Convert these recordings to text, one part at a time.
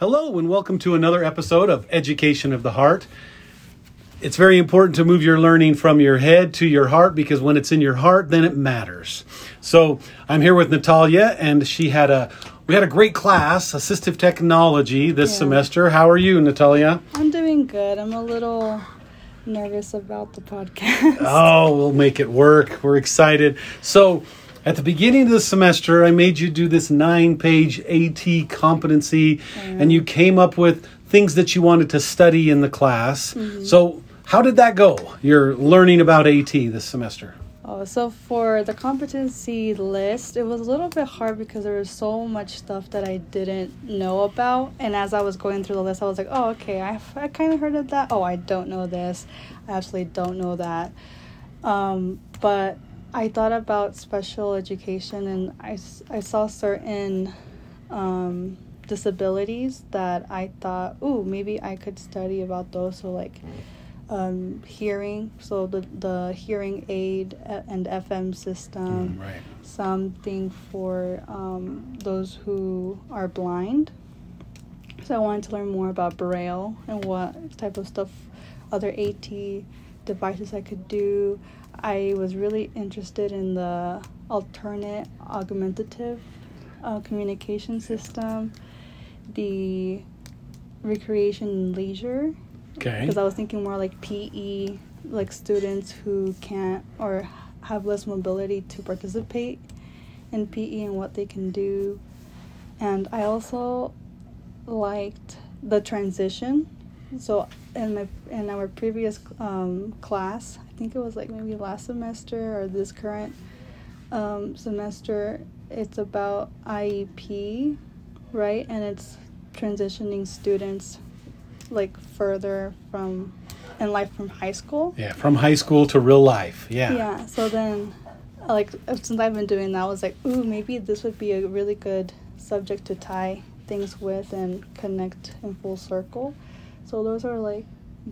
Hello, and welcome to another episode of Education of the Heart. It's very important to move your learning from your head to your heart because when it's in your heart, then it matters. So I'm here with Natalia, and she had a we had a great class, assistive technology, this Yeah. semester. How are you, Natalia? I'm doing good. I'm a little nervous about the podcast. Oh, we'll make it work. We're excited. So, at the beginning of the semester, I made you do this nine page AT competency, and you came up with things that you wanted to study in the class. So, how did that go? You're learning about AT this semester. oh, so for the competency list, it was a little bit hard because there was so much stuff that I didn't know about. And as I was going through the list, I was like, oh, okay, I, I kind of heard of that. Oh, I don't know this. I absolutely don't know that. Um, but I thought about special education and I, I saw certain um, disabilities that I thought, ooh, maybe I could study about those. So, like, um, hearing, so the, the hearing aid and FM system, right. something for um, those who are blind. So I wanted to learn more about Braille and what type of stuff, other AT devices I could do. I was really interested in the alternate augmentative uh, communication system, the recreation and leisure Okay. because I was thinking more like PE, like students who can't or have less mobility to participate in PE and what they can do. And I also liked the transition. So in my in our previous um, class, I think it was like maybe last semester or this current um, semester, it's about IEP, right? And it's transitioning students like further from in life from high school. Yeah, from high school to real life. Yeah. Yeah. So then, like since I've been doing that, I was like, ooh, maybe this would be a really good subject to tie things with and connect in full circle. So those are like,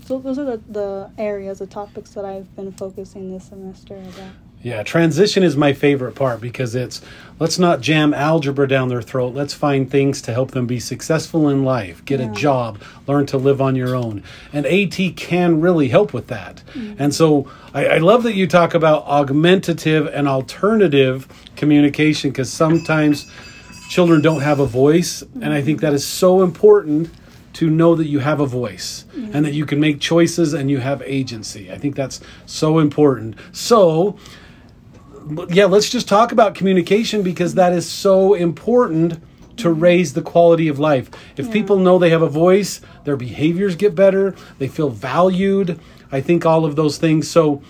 so those are the, the areas, the topics that I've been focusing this semester about. Yeah, transition is my favorite part because it's let's not jam algebra down their throat. Let's find things to help them be successful in life, get a job, learn to live on your own. And AT can really help with that. Mm. And so I, I love that you talk about augmentative and alternative communication because sometimes children don't have a voice. And I think that is so important to know that you have a voice and that you can make choices and you have agency. I think that's so important. So, yeah, let's just talk about communication because that is so important to raise the quality of life. If people know they have a voice, their behaviors get better, they feel valued. I think all of those things. So,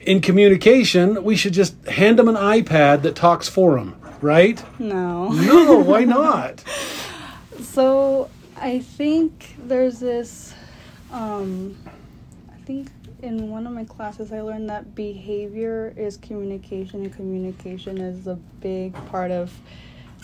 in communication, we should just hand them an iPad that talks for them, right? No. No, why not? So I think there's this. Um, I think in one of my classes I learned that behavior is communication, and communication is a big part of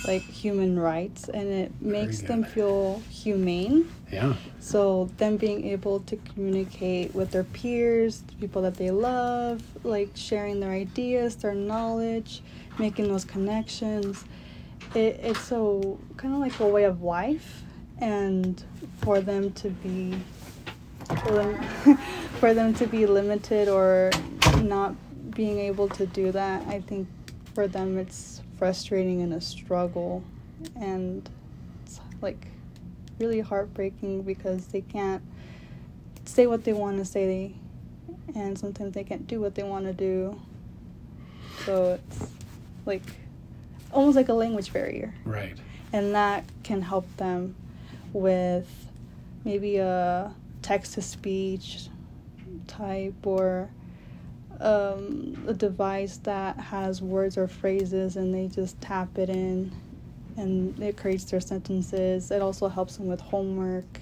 like human rights, and it makes them feel humane. Yeah. So them being able to communicate with their peers, people that they love, like sharing their ideas, their knowledge, making those connections. It, it's so kind of like a way of life, and for them to be for them, to be limited or not being able to do that, I think for them it's frustrating and a struggle, and it's like really heartbreaking because they can't say what they want to say and sometimes they can't do what they want to do. So it's like almost like a language barrier. Right. and that can help them with maybe a text to speech type or um, a device that has words or phrases and they just tap it in and it creates their sentences. It also helps them with homework.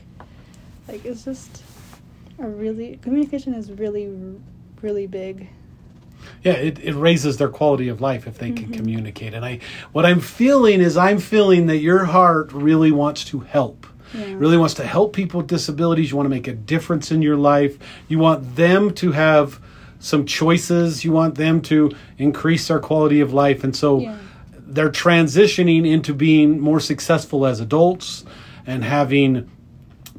Like it's just a really communication is really really big. Yeah, it, it raises their quality of life if they can communicate. And I what I'm feeling is I'm feeling that your heart really wants to help. Yeah. Really wants to help people with disabilities. You want to make a difference in your life. You want them to have some choices. You want them to increase their quality of life. And so Yeah. they're transitioning into being more successful as adults, and having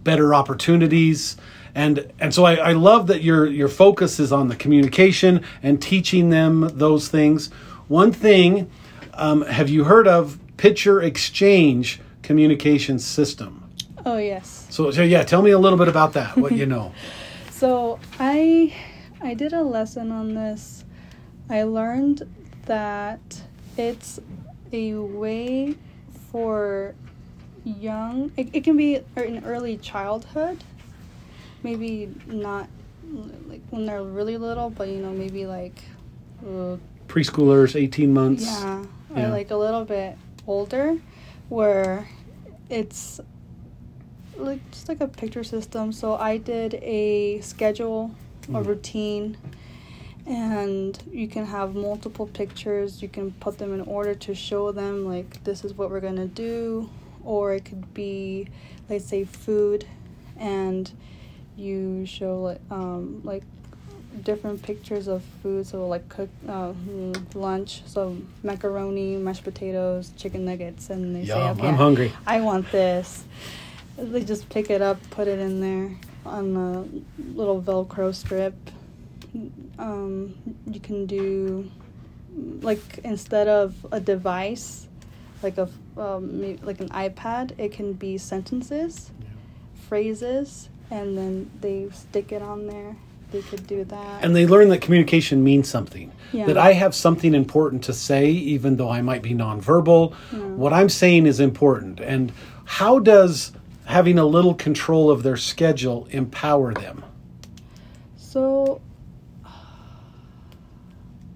better opportunities. And, and so I, I love that your, your focus is on the communication and teaching them those things. One thing, um, have you heard of picture exchange communication system? Oh yes. So, so yeah, tell me a little bit about that. What you know. So I I did a lesson on this. I learned that it's a way for young it, it can be in early childhood maybe not like when they're really little but you know maybe like uh, preschoolers 18 months yeah, Yeah. or like a little bit older where it's like just like a picture system so i did a schedule a Mhm. routine and you can have multiple pictures you can put them in order to show them like this is what we're going to do or it could be let's say food and you show like um like different pictures of food so like cook uh, lunch so macaroni mashed potatoes chicken nuggets and they say okay I'm hungry. I want this. They just pick it up, put it in there on a little Velcro strip. Um, you can do like instead of a device, like a um, like an iPad, it can be sentences, phrases, and then they stick it on there. They could do that. And they learn that communication means something. Yeah. That I have something important to say, even though I might be nonverbal. Yeah. What I'm saying is important. And how does having a little control of their schedule empower them? So,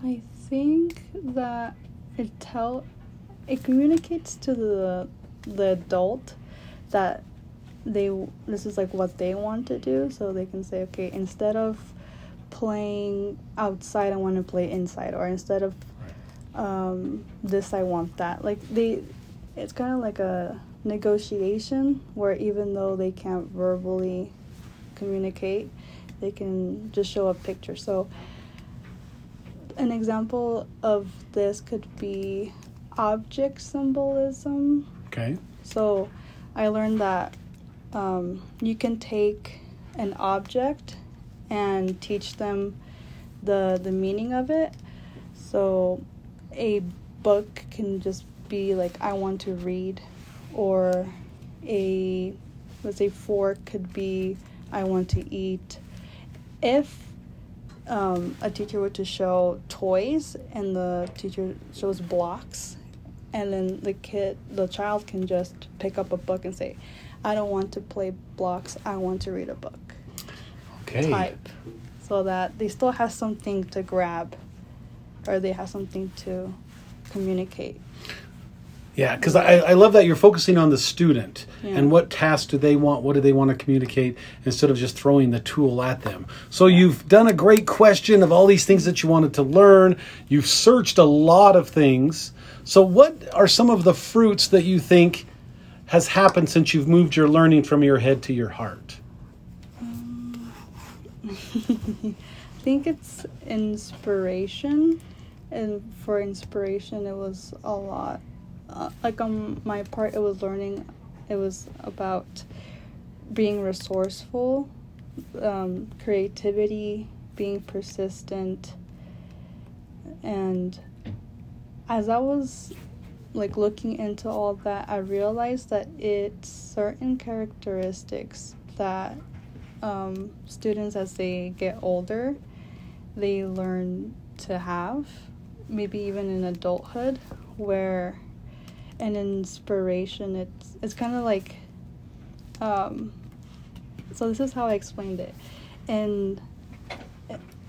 I think that it tell it communicates to the the adult that they this is like what they want to do, so they can say, okay, instead of playing outside, I want to play inside, or instead of um, this, I want that. Like they, it's kind of like a negotiation where even though they can't verbally communicate, they can just show a picture. So, an example of this could be object symbolism. Okay. So, I learned that um, you can take an object and teach them the the meaning of it. So, a book can just be like I want to read, or a let's say fork could be I want to eat. If um, a teacher were to show toys and the teacher shows blocks, and then the kid, the child can just pick up a book and say, I don't want to play blocks, I want to read a book. Okay. Type. So that they still have something to grab or they have something to communicate. Yeah, because I, I love that you're focusing on the student Yeah. and what tasks do they want, what do they want to communicate, instead of just throwing the tool at them. So you've done a great question of all these things that you wanted to learn. You've searched a lot of things. So what are some of the fruits that you think has happened since you've moved your learning from your head to your heart? I think it's inspiration, and for inspiration, it was a lot. Uh, like on my part, it was learning. It was about being resourceful, um, creativity, being persistent, and as I was like looking into all that, I realized that it's certain characteristics that um, students as they get older they learn to have maybe even in adulthood where an inspiration. It's it's kind of like um, so this is how i explained it. And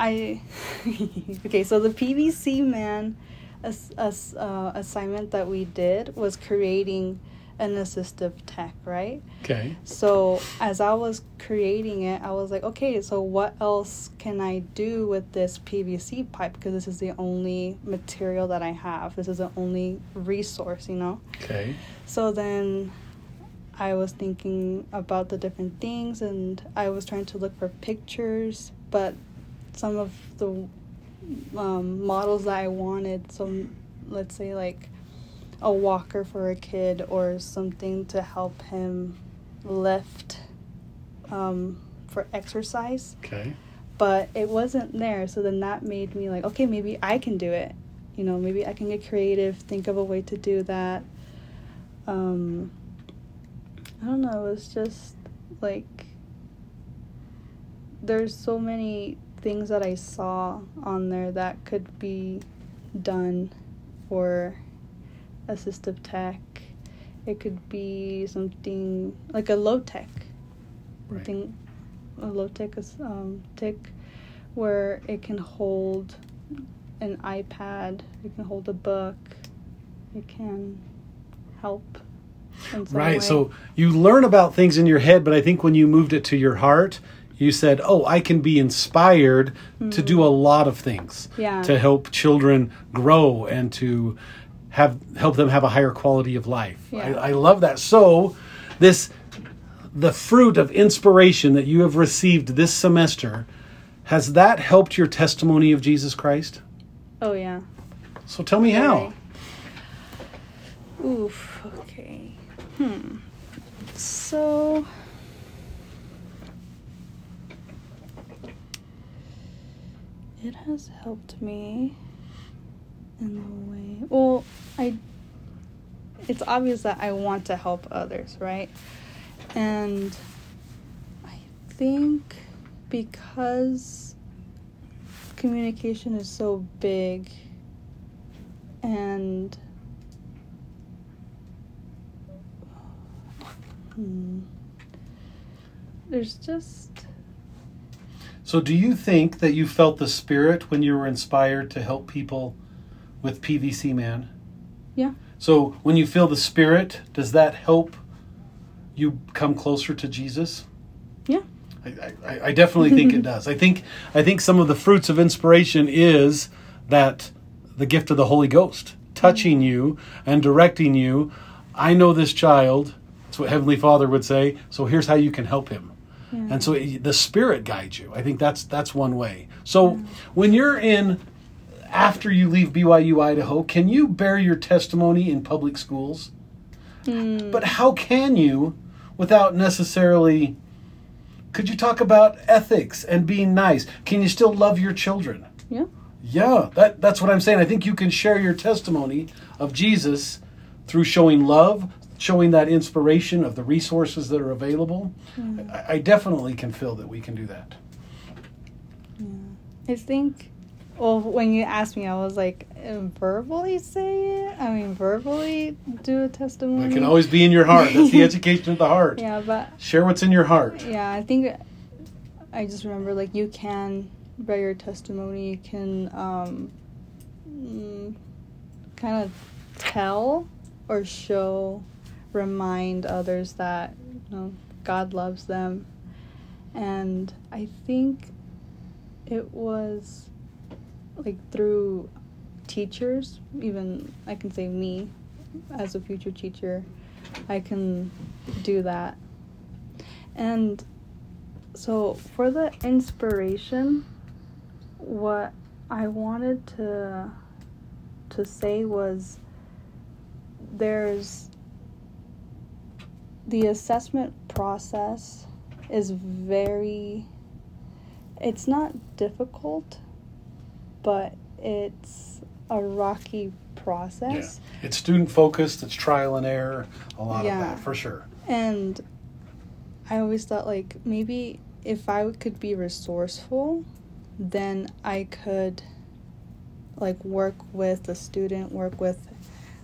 i okay so the pvc man uh, assignment that we did was creating an assistive tech right Okay. so as I was creating it, I was like, okay, so what else can I do with this PVC pipe? Because this is the only material that I have. This is the only resource, you know? Okay. So then I was thinking about the different things and I was trying to look for pictures, but some of the um, models that I wanted, so let's say like a walker for a kid or something to help him lift um, for exercise, Okay. but it wasn't there. So then that made me like, okay, maybe I can do it. You know, maybe I can get creative, think of a way to do that. Um, I don't know. It was just like there's so many things that I saw on there that could be done for assistive tech. It could be something like a low tech, Right. something a low tech is um, tech where it can hold an iPad, it can hold a book, it can help. Right. way. So you learn about things in your head, but I think when you moved it to your heart, you said, "Oh, I can be inspired to do a lot of things. Yeah. to help children grow and to have help them have a higher quality of life." Yeah. I, I love that. So this the fruit of inspiration that you have received this semester has that helped your testimony of Jesus Christ? oh yeah. So tell me how. Oof. Okay. Hmm. So. It has helped me in a way. Well. It's obvious that I want to help others, right? And I think because communication is so big and hmm, there's just So, do you think that you felt the spirit when you were inspired to help people with PVC Man? yeah So, when you feel the spirit, does that help you come closer to Jesus? yeah I, I, I definitely think it does. I think I think some of the fruits of inspiration is that the gift of the Holy Ghost touching mm-hmm. you and directing you. I know this child. That's what Heavenly Father would say. So here's how you can help him. And so the Spirit guides you. I think that's that's one way. So when you're in after you leave BYU Idaho, can you bear your testimony in public schools? Hmm. But how can you without necessarily could you talk about ethics and being nice? Can you still love your children? yeah Yeah, that that's what I'm saying. I think you can share your testimony of Jesus through showing love, showing that inspiration of the resources that are available. Hmm. I, I definitely can feel that we can do that. Yeah. i think well when you asked me i was like uh, verbally say it i mean verbally do a testimony It can always be in your heart. That's the education of the heart. yeah but Share what's in your heart. Yeah, I think I just remember like you can bear your testimony. You can um, mm, kind of tell or show, remind others that you know God loves them, and I think it was like through teachers. Even I can say me as a future teacher, I can do that. And so for the inspiration, what I wanted to to say was there's the assessment process is very it's not difficult, but it's a rocky process. Yeah. It's student focused, it's trial and error, a lot Yeah. of that for sure. And I always thought like maybe if I could be resourceful, then I could like work with the student, work with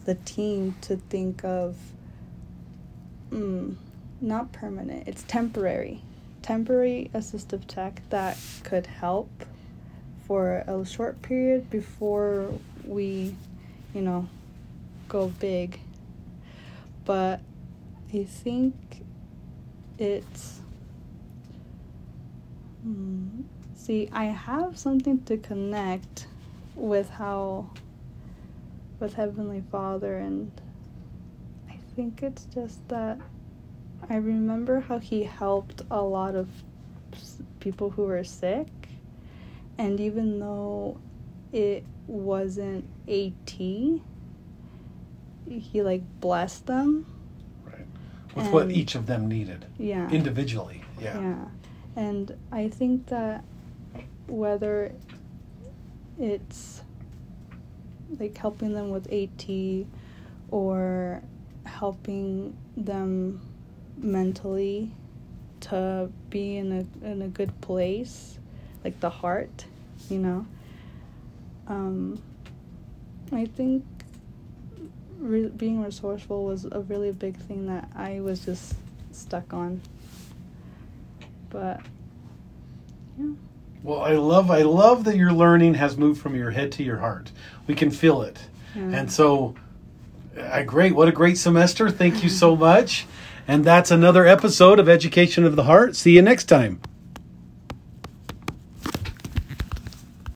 the team to think of mm, not permanent, it's temporary. Temporary assistive tech that could help for a short period before we, you know, go big. But I think it's. Hmm, see, I have something to connect with how. with Heavenly Father, and I think it's just that I remember how He helped a lot of people who were sick, and even though it wasn't AT, He like blessed them Right. with what each of them needed yeah individually. Yeah. Yeah. And I think that whether it's like helping them with AT or helping them mentally to be in a in a good place, like the heart, you know. Um, I think re- being resourceful was a really big thing that I was just stuck on. But yeah, Well, I love I love that your learning has moved from your head to your heart. We can feel it. yeah. And so uh, great. What a great semester. Thank you so much. And that's another episode of Education of the Heart. See you next time.